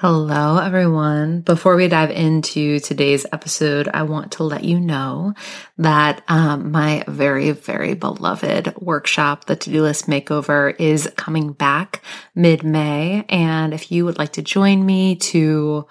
Hello, everyone. Before we dive into today's episode, I want to let you know that um, my very, very beloved workshop, the To Do List Makeover, is coming back mid May. And if you would like to join me to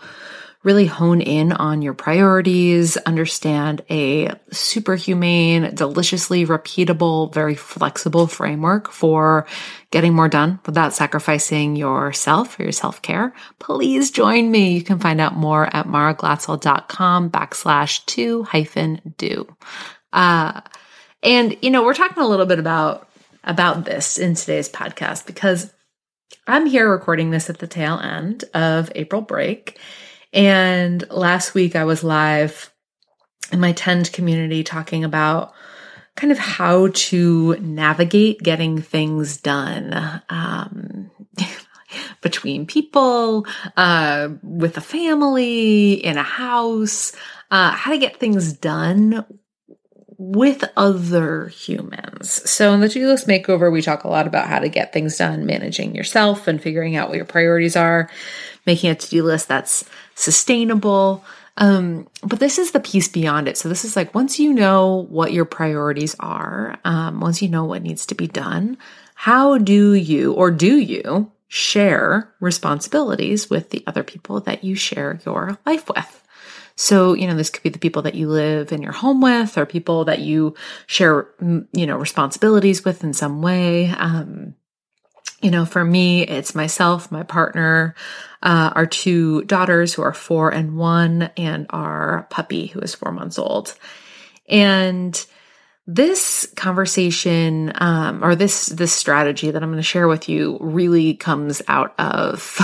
really hone in on your priorities, understand a super humane, deliciously repeatable, very flexible framework for getting more done without sacrificing yourself or your self care, please join me. You can find out more at maraglatzel.com backslash two hyphen do. Uh, and, you know, we're talking a little bit about, about this in today's podcast because I'm here recording this at the tail end of April break. And last week I was live in my Tend community talking about kind of how to navigate getting things done um, between people, uh, with a family, in a house, uh, how to get things done with other humans. So in the to-do makeover, we talk a lot about how to get things done, managing yourself and figuring out what your priorities are, making a to-do list that's sustainable. Um, but this is the piece beyond it. So this is like once you know what your priorities are, um, once you know what needs to be done, how do you or do you share responsibilities with the other people that you share your life with? So, you know, this could be the people that you live in your home with or people that you share, you know, responsibilities with in some way. Um, you know, for me, it's myself, my partner, uh, our two daughters who are four and one, and our puppy who is four months old. And this conversation, um, or this this strategy that I'm going to share with you, really comes out of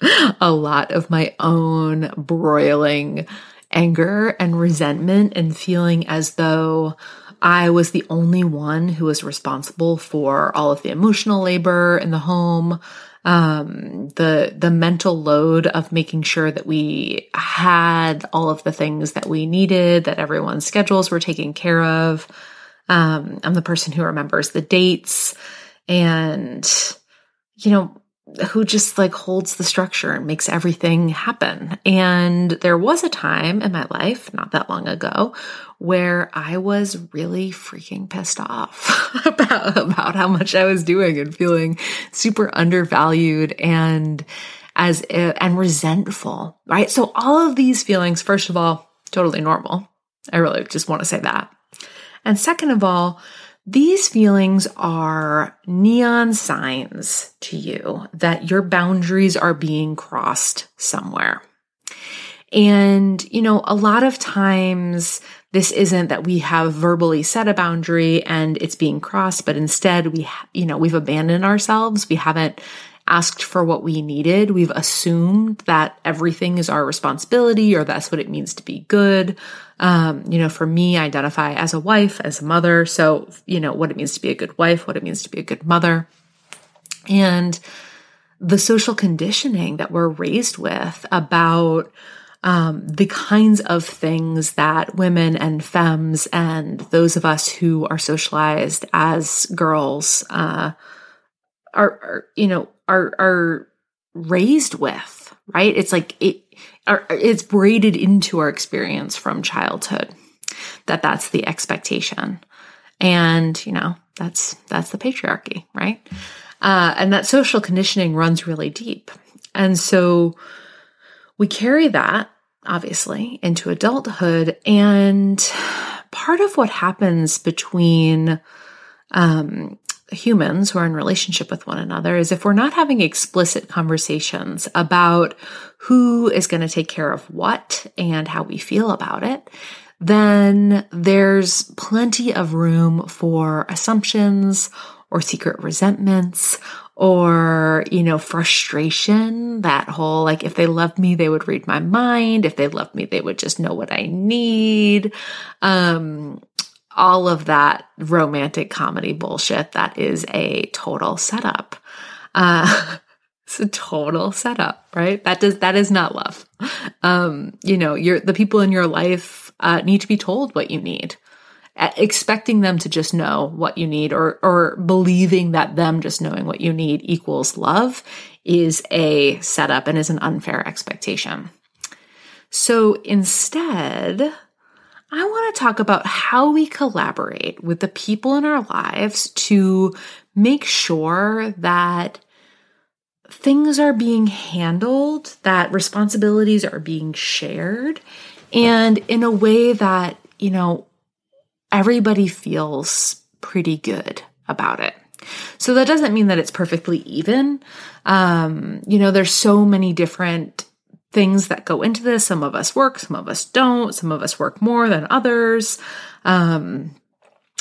a lot of my own broiling anger and resentment and feeling as though I was the only one who was responsible for all of the emotional labor in the home, um, the the mental load of making sure that we had all of the things that we needed, that everyone's schedules were taken care of. Um, I'm the person who remembers the dates and you know who just like holds the structure and makes everything happen. And there was a time in my life, not that long ago, where I was really freaking pissed off about, about how much I was doing and feeling super undervalued and as, and resentful, right? So all of these feelings, first of all, totally normal. I really just want to say that. And second of all, These feelings are neon signs to you that your boundaries are being crossed somewhere. And, you know, a lot of times this isn't that we have verbally set a boundary and it's being crossed, but instead we, you know, we've abandoned ourselves. We haven't asked for what we needed. We've assumed that everything is our responsibility or that's what it means to be good. Um, you know, for me, I identify as a wife, as a mother. So, you know, what it means to be a good wife, what it means to be a good mother. And the social conditioning that we're raised with about um, the kinds of things that women and femmes and those of us who are socialized as girls uh, are, are, you know, are are raised with, right? It's like it are, it's braided into our experience from childhood that that's the expectation. And, you know, that's that's the patriarchy, right? Uh, and that social conditioning runs really deep. And so we carry that obviously into adulthood and part of what happens between um, humans who are in relationship with one another is if we're not having explicit conversations about who is going to take care of what and how we feel about it, then there's plenty of room for assumptions or secret resentments or, you know, frustration. That whole, like, if they loved me, they would read my mind. If they loved me, they would just know what I need. Um, all of that romantic comedy bullshit that is a total setup. Uh, it's a total setup, right? That does that is not love. Um, you know, you're the people in your life uh, need to be told what you need. Expecting them to just know what you need or or believing that them just knowing what you need equals love is a setup and is an unfair expectation. So instead, I want to talk about how we collaborate with the people in our lives to make sure that things are being handled, that responsibilities are being shared, and in a way that, you know, everybody feels pretty good about it. So that doesn't mean that it's perfectly even. Um, you know, there's so many different things that go into this. Some of us work, some of us don't. Some of us work more than others. Um,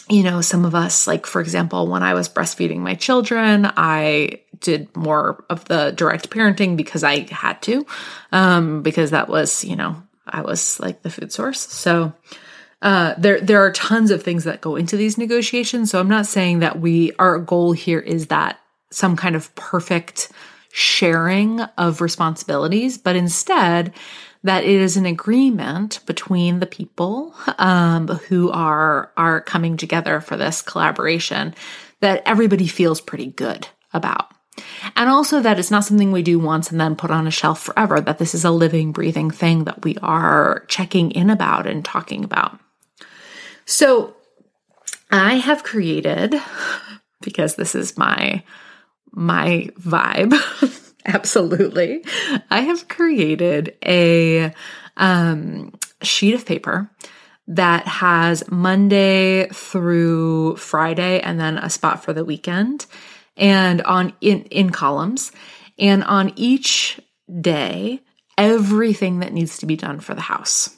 you know, some of us, like, for example, when I was breastfeeding my children, I did more of the direct parenting because I had to, um, because that was, you know, I was like the food source. So, uh, there, there are tons of things that go into these negotiations. So I'm not saying that we, our goal here is that some kind of perfect sharing of responsibilities, but instead that it is an agreement between the people um, who are are coming together for this collaboration that everybody feels pretty good about. And also that it's not something we do once and then put on a shelf forever, that this is a living, breathing thing that we are checking in about and talking about. So I have created, because this is my my vibe. Absolutely. I have created a um, sheet of paper that has Monday through Friday and then a spot for the weekend and on in, in columns. And on each day, everything that needs to be done for the house.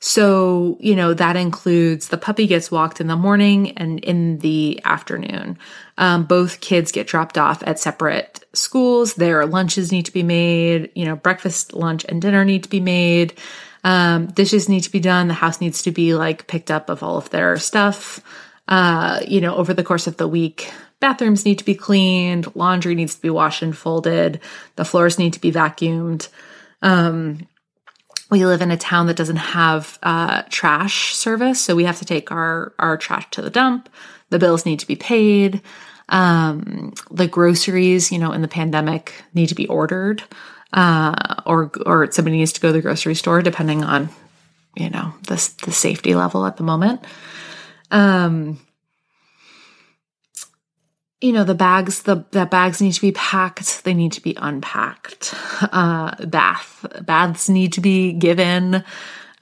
So, you know, that includes the puppy gets walked in the morning and in the afternoon. Um, both kids get dropped off at separate schools. Their lunches need to be made. You know, breakfast, lunch, and dinner need to be made. Um, dishes need to be done. The house needs to be like picked up of all of their stuff. Uh, you know, over the course of the week, bathrooms need to be cleaned. Laundry needs to be washed and folded. The floors need to be vacuumed. Um, we live in a town that doesn't have uh, trash service, so we have to take our our trash to the dump. The bills need to be paid. Um, the groceries, you know, in the pandemic, need to be ordered, uh, or or somebody needs to go to the grocery store, depending on, you know, the the safety level at the moment. Um, you know the bags the, the bags need to be packed they need to be unpacked uh bath baths need to be given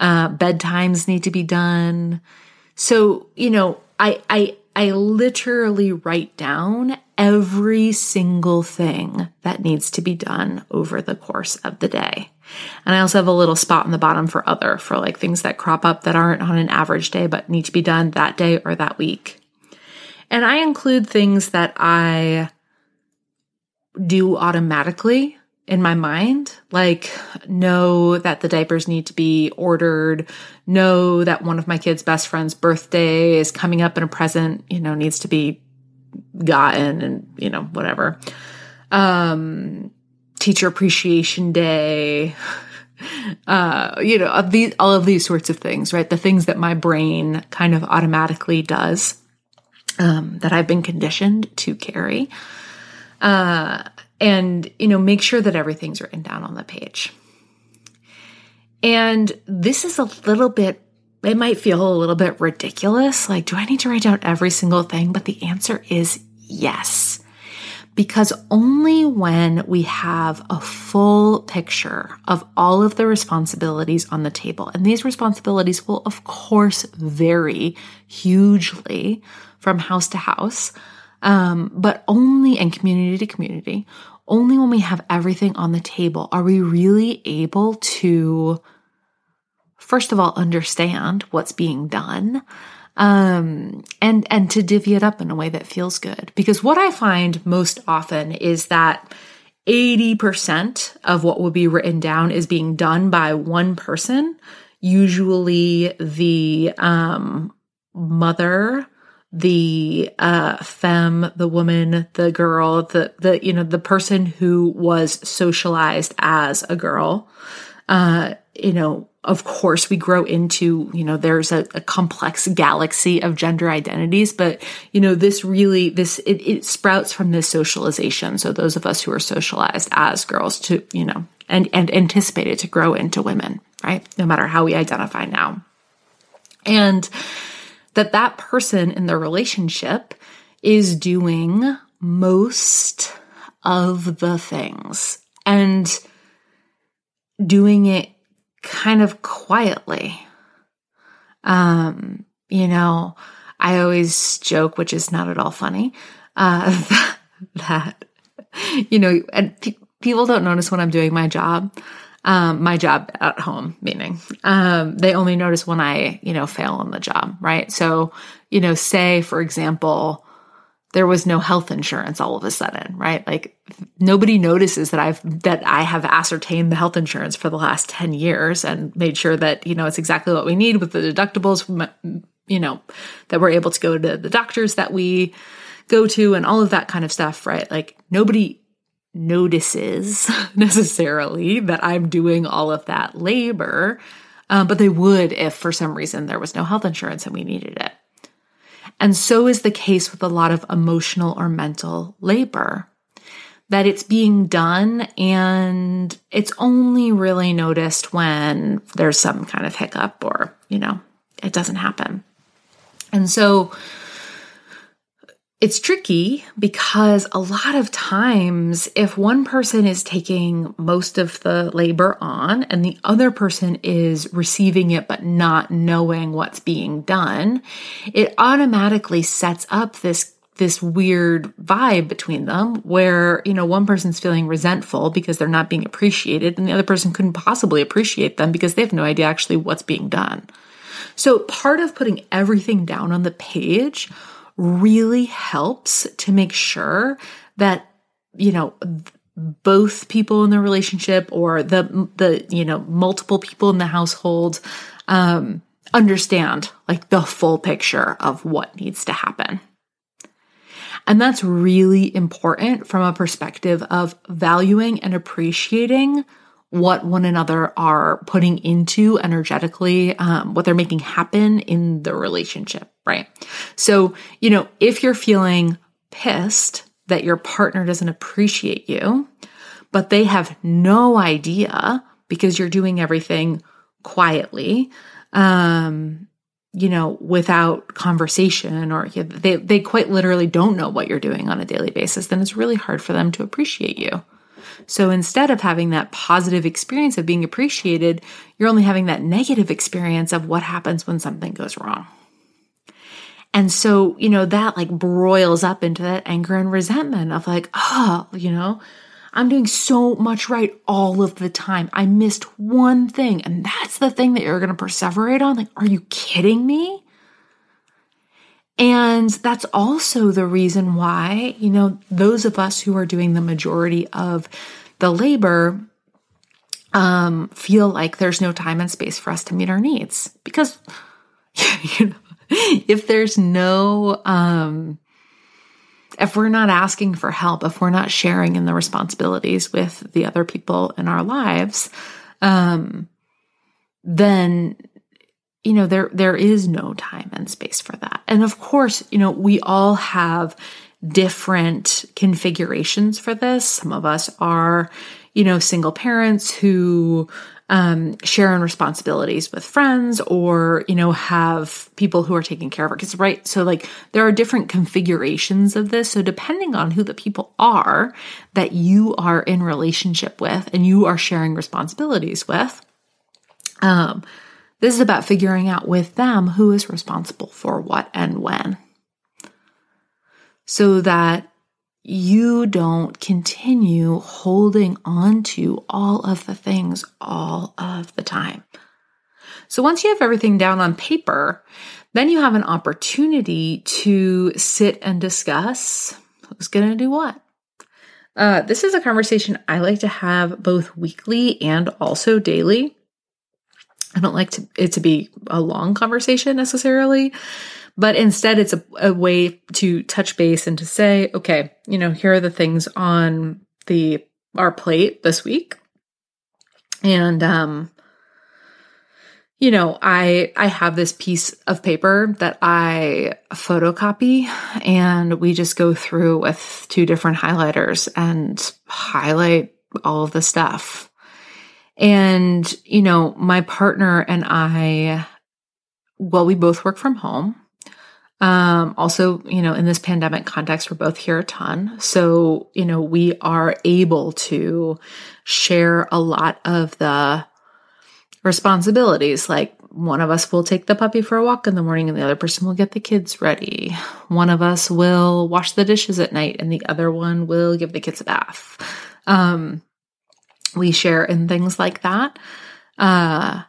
uh bedtimes need to be done so you know I, I, I literally write down every single thing that needs to be done over the course of the day. And I also have a little spot in the bottom for other, for like things that crop up that aren't on an average day, but need to be done that day or that week. And I include things that I do automatically in my mind, like know that the diapers need to be ordered, know that one of my kids' best friend's birthday is coming up and a present, you know, needs to be gotten and, you know, whatever. Um, teacher appreciation day, uh, you know, these, all of these sorts of things, right? The things that my brain kind of automatically does, um, that I've been conditioned to carry. Uh, and, you know, make sure that everything's written down on the page. And this is a little bit, it might feel a little bit ridiculous. Like, do I need to write down every single thing? But the answer is yes. Because only when we have a full picture of all of the responsibilities on the table, and these responsibilities will, of course, vary hugely from house to house, um, but only in community to community, only when we have everything on the table are we really able to, first of all, understand what's being done. Um, and, and to divvy it up in a way that feels good. Because what I find most often is that 80% of what will be written down is being done by one person, usually the, um, mother the uh femme the woman the girl the the you know the person who was socialized as a girl uh you know of course we grow into you know there's a, a complex galaxy of gender identities but you know this really this it, it sprouts from this socialization. So those of us who are socialized as girls to you know and and anticipated to grow into women right? No matter how we identify now. And that that person in the relationship is doing most of the things and doing it kind of quietly. Um, you know, I always joke, which is not at all funny, uh, that, that you know, and pe- people don't notice when I'm doing my job um, my job at home, meaning um, they only notice when I, you know, fail on the job, right? So, you know, say for example, there was no health insurance all of a sudden, right? Like nobody notices that I've that I have ascertained the health insurance for the last 10 years and made sure that, you know, it's exactly what we need with the deductibles, you know, that we're able to go to the doctors that we go to and all of that kind of stuff, right? Like nobody notices necessarily that I'm doing all of that labor, uh, but they would if for some reason there was no health insurance and we needed it. And so is the case with a lot of emotional or mental labor, that it's being done and it's only really noticed when there's some kind of hiccup or, you know, it doesn't happen. And so it's tricky because a lot of times, if one person is taking most of the labor on and the other person is receiving it but not knowing what's being done, it automatically sets up this this weird vibe between them where, you know, one person's feeling resentful because they're not being appreciated and the other person couldn't possibly appreciate them because they have no idea actually what's being done. So part of putting everything down on the page really helps to make sure that, you know, both people in the relationship or the, the, you know, multiple people in the household, um, understand like the full picture of what needs to happen. And that's really important from a perspective of valuing and appreciating what one another are putting into energetically, um, what they're making happen in the relationship, right? So, you know, if you're feeling pissed that your partner doesn't appreciate you, but they have no idea because you're doing everything quietly, um, you know, without conversation, or they, they quite literally don't know what you're doing on a daily basis, then it's really hard for them to appreciate you. So instead of having that positive experience of being appreciated, you're only having that negative experience of what happens when something goes wrong. And so, you know, that like broils up into that anger and resentment of like, oh, you know, I'm doing so much right all of the time. I missed one thing. And that's the thing that you're going to perseverate on. Like, are you kidding me? And that's also the reason why, you know, those of us who are doing the majority of the labor um, feel like there's no time and space for us to meet our needs because, you know, if there's no, um, if we're not asking for help, if we're not sharing in the responsibilities with the other people in our lives, um, then you know there there is no time and space for that. And of course, you know, we all have different configurations for this. Some of us are, you know, single parents who um, share in responsibilities with friends or, you know, have people who are taking care of it. Cause right. So like there are different configurations of this. So depending on who the people are that you are in relationship with and you are sharing responsibilities with, um, this is about figuring out with them who is responsible for what and when. So that you don't continue holding on to all of the things all of the time. So once you have everything down on paper, then you have an opportunity to sit and discuss who's going to do what. Uh, this is a conversation I like to have both weekly and also daily. I don't like to, it to be a long conversation necessarily, but instead, it's a, a way to touch base and to say, okay, you know, here are the things on the our plate this week. And um you know, I I have this piece of paper that I photocopy and we just go through with two different highlighters and highlight all of the stuff. And you know, my partner and I well, we both work from home. Um, also, you know, in this pandemic context, we're both here a ton. So, you know, we are able to share a lot of the responsibilities. Like one of us will take the puppy for a walk in the morning and the other person will get the kids ready. One of us will wash the dishes at night and the other one will give the kids a bath. Um, we share in things like that. Uh,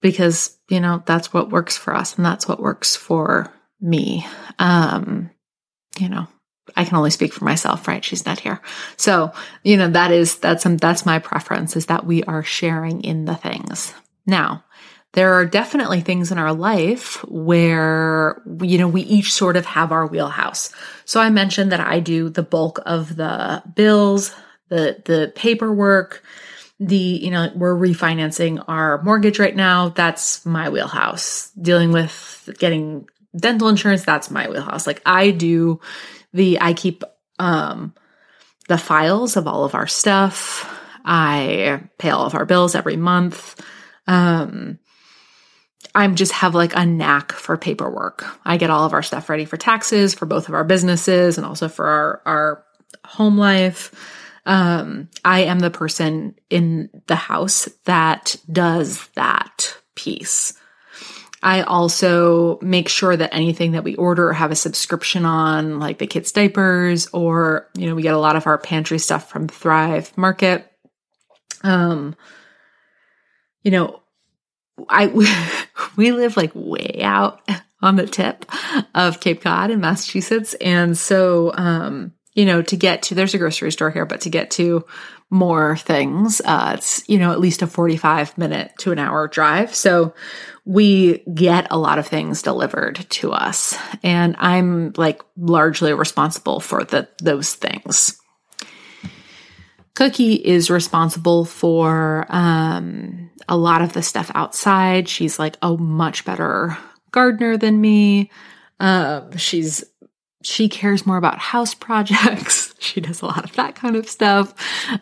because, you know, that's what works for us and that's what works for me. Um, you know, I can only speak for myself, right? She's not here. So, you know, that is, that's, um, that's my preference is that we are sharing in the things. Now, there are definitely things in our life where, you know, we each sort of have our wheelhouse. So I mentioned that I do the bulk of the bills, the, the paperwork, the, you know, we're refinancing our mortgage right now. That's my wheelhouse. Dealing with getting dental insurance, that's my wheelhouse. Like I do the, I keep, um, the files of all of our stuff. I pay all of our bills every month. Um, I'm just have like a knack for paperwork. I get all of our stuff ready for taxes for both of our businesses and also for our, our home life. Um, I am the person in the house that does that piece. I also make sure that anything that we order have a subscription on, like the kids' diapers, or, you know, we get a lot of our pantry stuff from Thrive Market. Um, you know, I, we live like way out on the tip of Cape Cod in Massachusetts. And so, um, you know, to get to, there's a grocery store here, but to get to more things, uh, it's, you know, at least a 45 minute to an hour drive. So we get a lot of things delivered to us and I'm like largely responsible for the, those things. Cookie is responsible for, um, a lot of the stuff outside. She's like a much better gardener than me. Um, she's she cares more about house projects. she does a lot of that kind of stuff.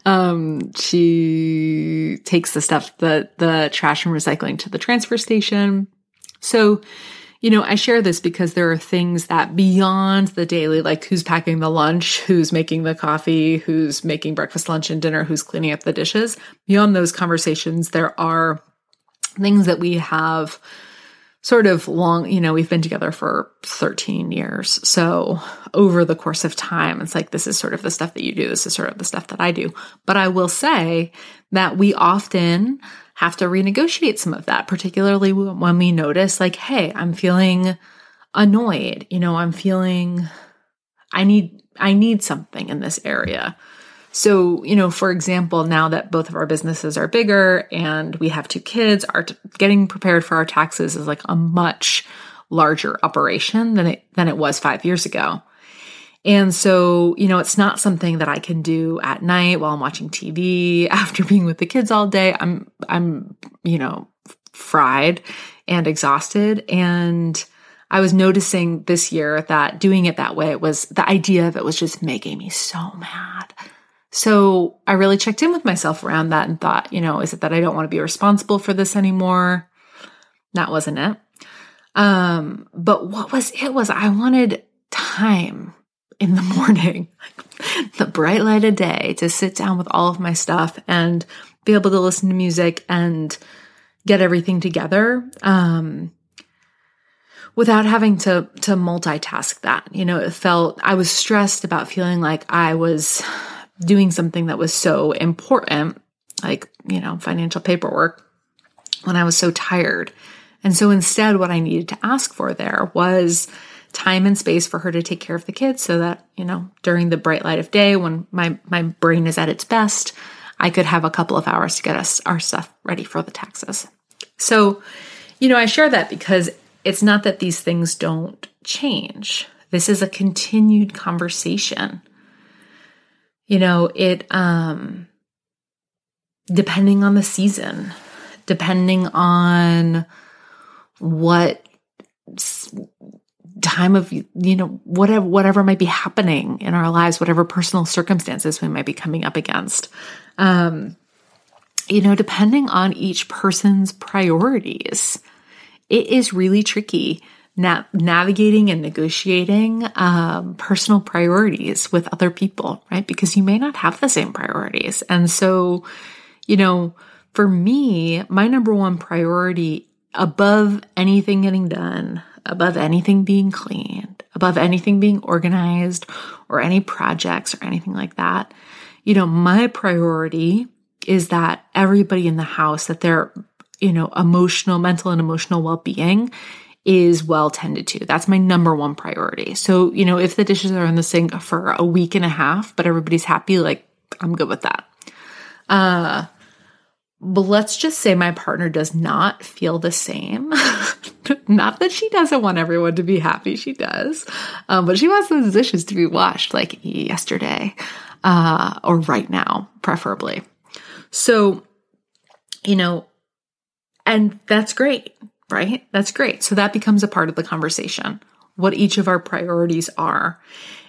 Um, she takes the stuff, the, the trash and recycling to the transfer station. So, you know, I share this because there are things that beyond the daily, like who's packing the lunch, who's making the coffee, who's making breakfast, lunch, and dinner, who's cleaning up the dishes. Beyond those conversations, there are things that we have sort of long, you know, we've been together for 13 years. So over the course of time, it's like, this is sort of the stuff that you do. This is sort of the stuff that I do. But I will say that we often have to renegotiate some of that, particularly when we notice, like, hey, I'm feeling annoyed. You know, I'm feeling, I need, I need something in this area. So, you know, for example, now that both of our businesses are bigger and we have two kids, our t- getting prepared for our taxes is like a much larger operation than it than it was 5 years ago. And so, you know, it's not something that I can do at night while I'm watching TV after being with the kids all day. I'm I'm, you know, fried and exhausted and I was noticing this year that doing it that way was the idea of it was just making me so mad. So I really checked in with myself around that and thought, you know, is it that I don't want to be responsible for this anymore? That wasn't it. Um, but what was it was I wanted time in the morning, the bright light of day to sit down with all of my stuff and be able to listen to music and get everything together. Um, without having to to multitask that. You know, it felt I was stressed about feeling like I was doing something that was so important, like, you know, financial paperwork, when I was so tired. And so instead, what I needed to ask for there was time and space for her to take care of the kids so that, you know, during the bright light of day when my, my brain is at its best, I could have a couple of hours to get us our stuff ready for the taxes. So, you know, I share that because it's not that these things don't change. This is a continued conversation you know, it, um, depending on the season, depending on what time of you know whatever whatever might be happening in our lives whatever personal circumstances we might be coming up against. Um you know depending on each person's priorities it is really tricky na- navigating and negotiating um, personal priorities with other people, right? Because you may not have the same priorities. And so, you know, for me, my number one priority above anything getting done, above anything being cleaned, above anything being organized or any projects or anything like that, you know, my priority is that everybody in the house, that their, you know, emotional, mental and emotional well-being is well tended to. That's my number one priority. So, you know, if the dishes are in the sink for a week and a half, but everybody's happy, like I'm good with that. Uh, but let's just say my partner does not feel the same. not that she doesn't want everyone to be happy, she does. Um, but she wants those dishes to be washed like yesterday, uh, or right now, preferably. So, you know, and that's great right? That's great. So that becomes a part of the conversation, what each of our priorities are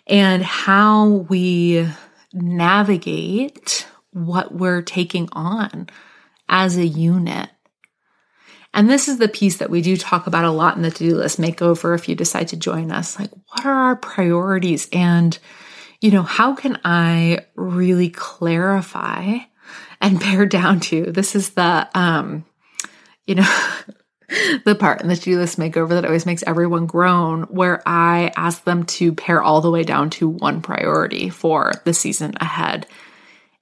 and how we navigate what we're taking on as a unit. And this is the piece that we do talk about a lot in the to do list makeover if you decide to join us. Like, what are our priorities? And, you know, how can I really clarify and bear down to this is the, um, you know, the part in the to-do list makeover that always makes everyone groan, where I ask them to pare all the way down to one priority for the season ahead.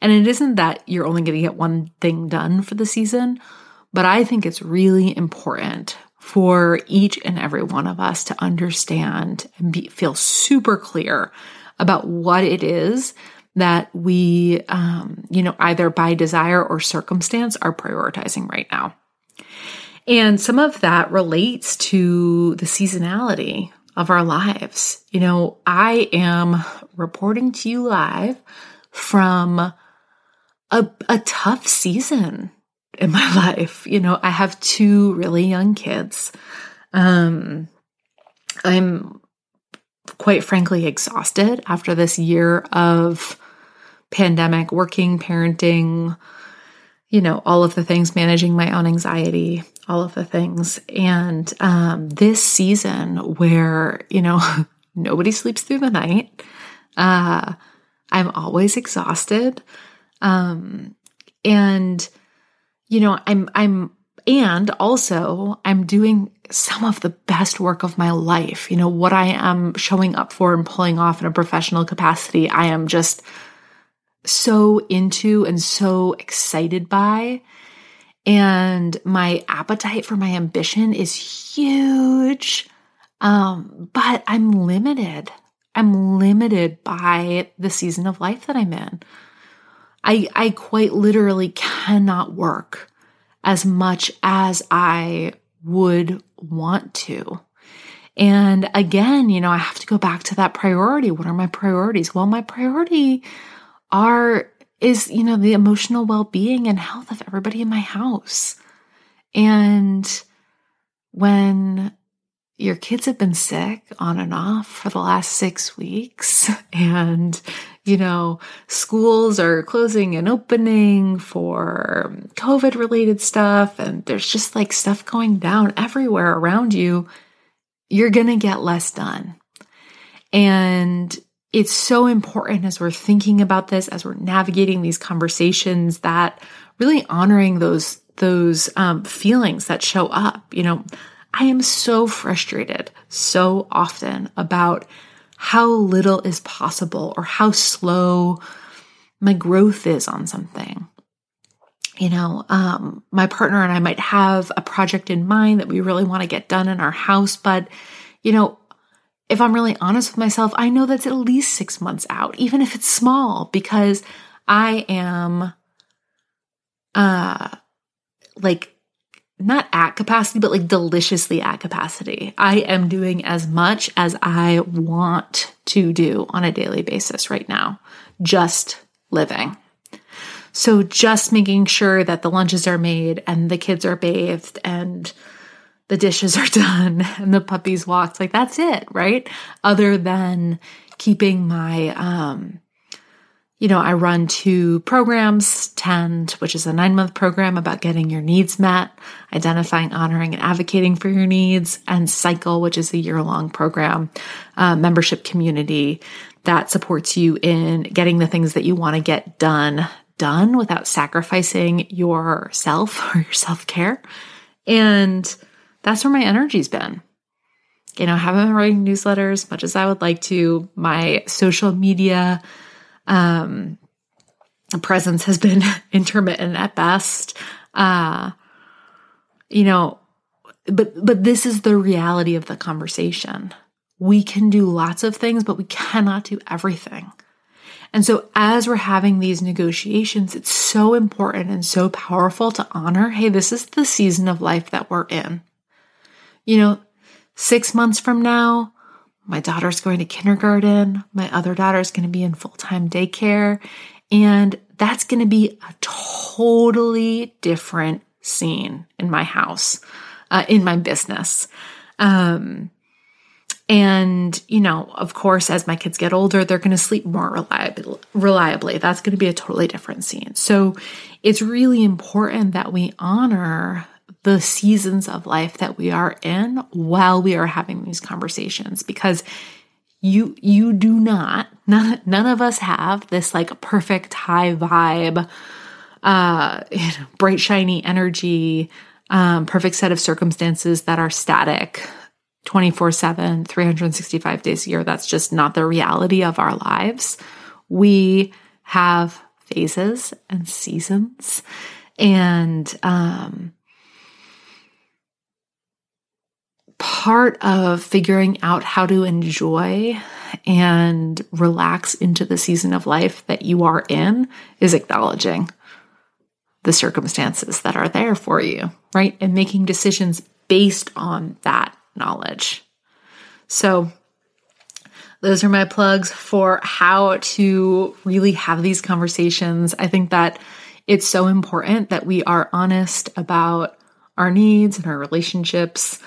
And it isn't that you're only going to get one thing done for the season, but I think it's really important for each and every one of us to understand and be, feel super clear about what it is that we, um, you know, either by desire or circumstance are prioritizing right now. And some of that relates to the seasonality of our lives. You know, I am reporting to you live from a, a tough season in my life. You know, I have two really young kids. Um, I'm quite frankly exhausted after this year of pandemic, working, parenting, you know, all of the things, managing my own anxiety, all of the things. And um, this season where, you know, nobody sleeps through the night, uh, I'm always exhausted. Um, and, you know, I'm, I'm and also I'm doing some of the best work of my life. You know, what I am showing up for and pulling off in a professional capacity, I am just so into and so excited by. And my appetite for my ambition is huge. Um, but I'm limited. I'm limited by the season of life that I'm in. I, I quite literally cannot work as much as I would want to. And again, you know, I have to go back to that priority. What are my priorities? Well, my priority are is, you know, the emotional well-being and health of everybody in my house. And when your kids have been sick on and off for the last 6 weeks and you know, schools are closing and opening for COVID related stuff, and there's just like stuff going down everywhere around you, you're going to get less done. And it's so important as we're thinking about this, as we're navigating these conversations, that really honoring those those um, feelings that show up. You know, I am so frustrated so often about how little is possible or how slow my growth is on something. You know, um, my partner and I might have a project in mind that we really want to get done in our house, but, you know, if I'm really honest with myself, I know that's at least six months out, even if it's small, because I am, uh, like not at capacity, but like deliciously at capacity. I am doing as much as I want to do on a daily basis right now, just living. So just making sure that the lunches are made and the kids are bathed and the dishes are done and the puppies walked, like that's it, right? Other than keeping my um you know, I run two programs, Tend, which is a nine month program about getting your needs met, identifying, honoring, and advocating for your needs, and Cycle, which is a year long program, uh, membership community that supports you in getting the things that you want to get done, done without sacrificing yourself or your self care. And that's where my energy's been. You know, I haven't been writing newsletters much as I would like to. My social media um, presence has been intermittent at best. Uh, you know, but but this is the reality of the conversation. We can do lots of things, but we cannot do everything. And so as we're having these negotiations, it's so important and so powerful to honor, hey, this is the season of life that we're in. You know, 6 months from now, my daughter's going to kindergarten. My other daughter's going to be in full time daycare. And that's going to be a totally different scene in my house, uh, in my business. Um, and, you know, of course, as my kids get older, they're going to sleep more reliably, reliably. That's going to be a totally different scene. So it's really important that we honor the seasons of life that we are in while we are having these conversations because you you do not none, none of us have this like perfect high vibe uh bright shiny energy um perfect set of circumstances that are static 24/7 365 days a year. That's just not the reality of our lives. We have phases and seasons and um part of figuring out how to enjoy and relax into the season of life that you are in is acknowledging the circumstances that are there for you, right? And making decisions based on that knowledge. So, those are my plugs for how to really have these conversations. I think that it's so important that we are honest about our needs and our relationships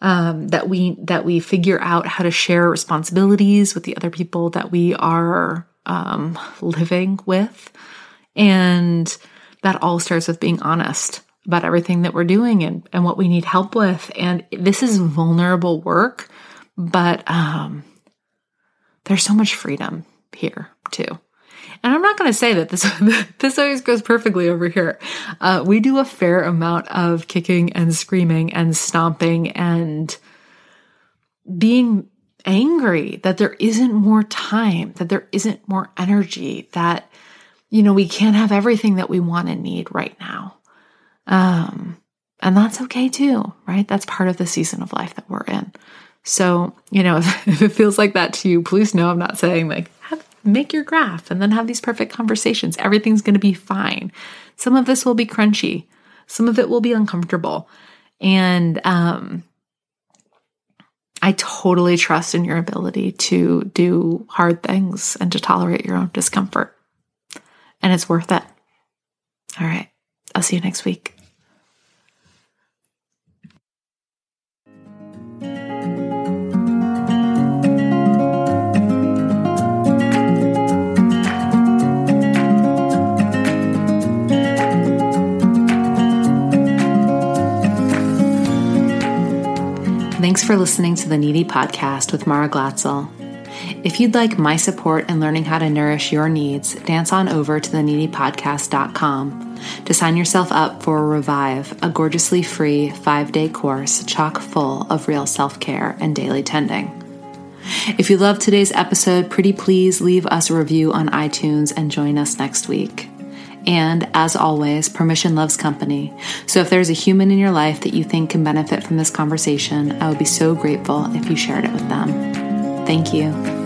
um, that we that we figure out how to share responsibilities with the other people that we are um, living with, and that all starts with being honest about everything that we're doing and, and what we need help with. And this is vulnerable work, but um, there's so much freedom here too. And I'm not going to say that this this always goes perfectly over here. Uh, we do a fair amount of kicking and screaming and stomping and being angry that there isn't more time, that there isn't more energy, that you know we can't have everything that we want and need right now. Um, and that's okay too, right? That's part of the season of life that we're in. So, you know, if, if it feels like that to you, please know I'm not saying like have, make your graph and then have these perfect conversations. Everything's going to be fine. Some of this will be crunchy, some of it will be uncomfortable. And um, I totally trust in your ability to do hard things and to tolerate your own discomfort. And it's worth it. All right. I'll see you next week. Thanks for listening to the Needy Podcast with Mara Glatzel. If you'd like my support in learning how to nourish your needs, dance on over to theneedypodcast.com to sign yourself up for Revive, a gorgeously free five day course chock full of real self care and daily tending. If you loved today's episode, pretty please leave us a review on iTunes and join us next week. And as always, permission loves company. So if there's a human in your life that you think can benefit from this conversation, I would be so grateful if you shared it with them. Thank you.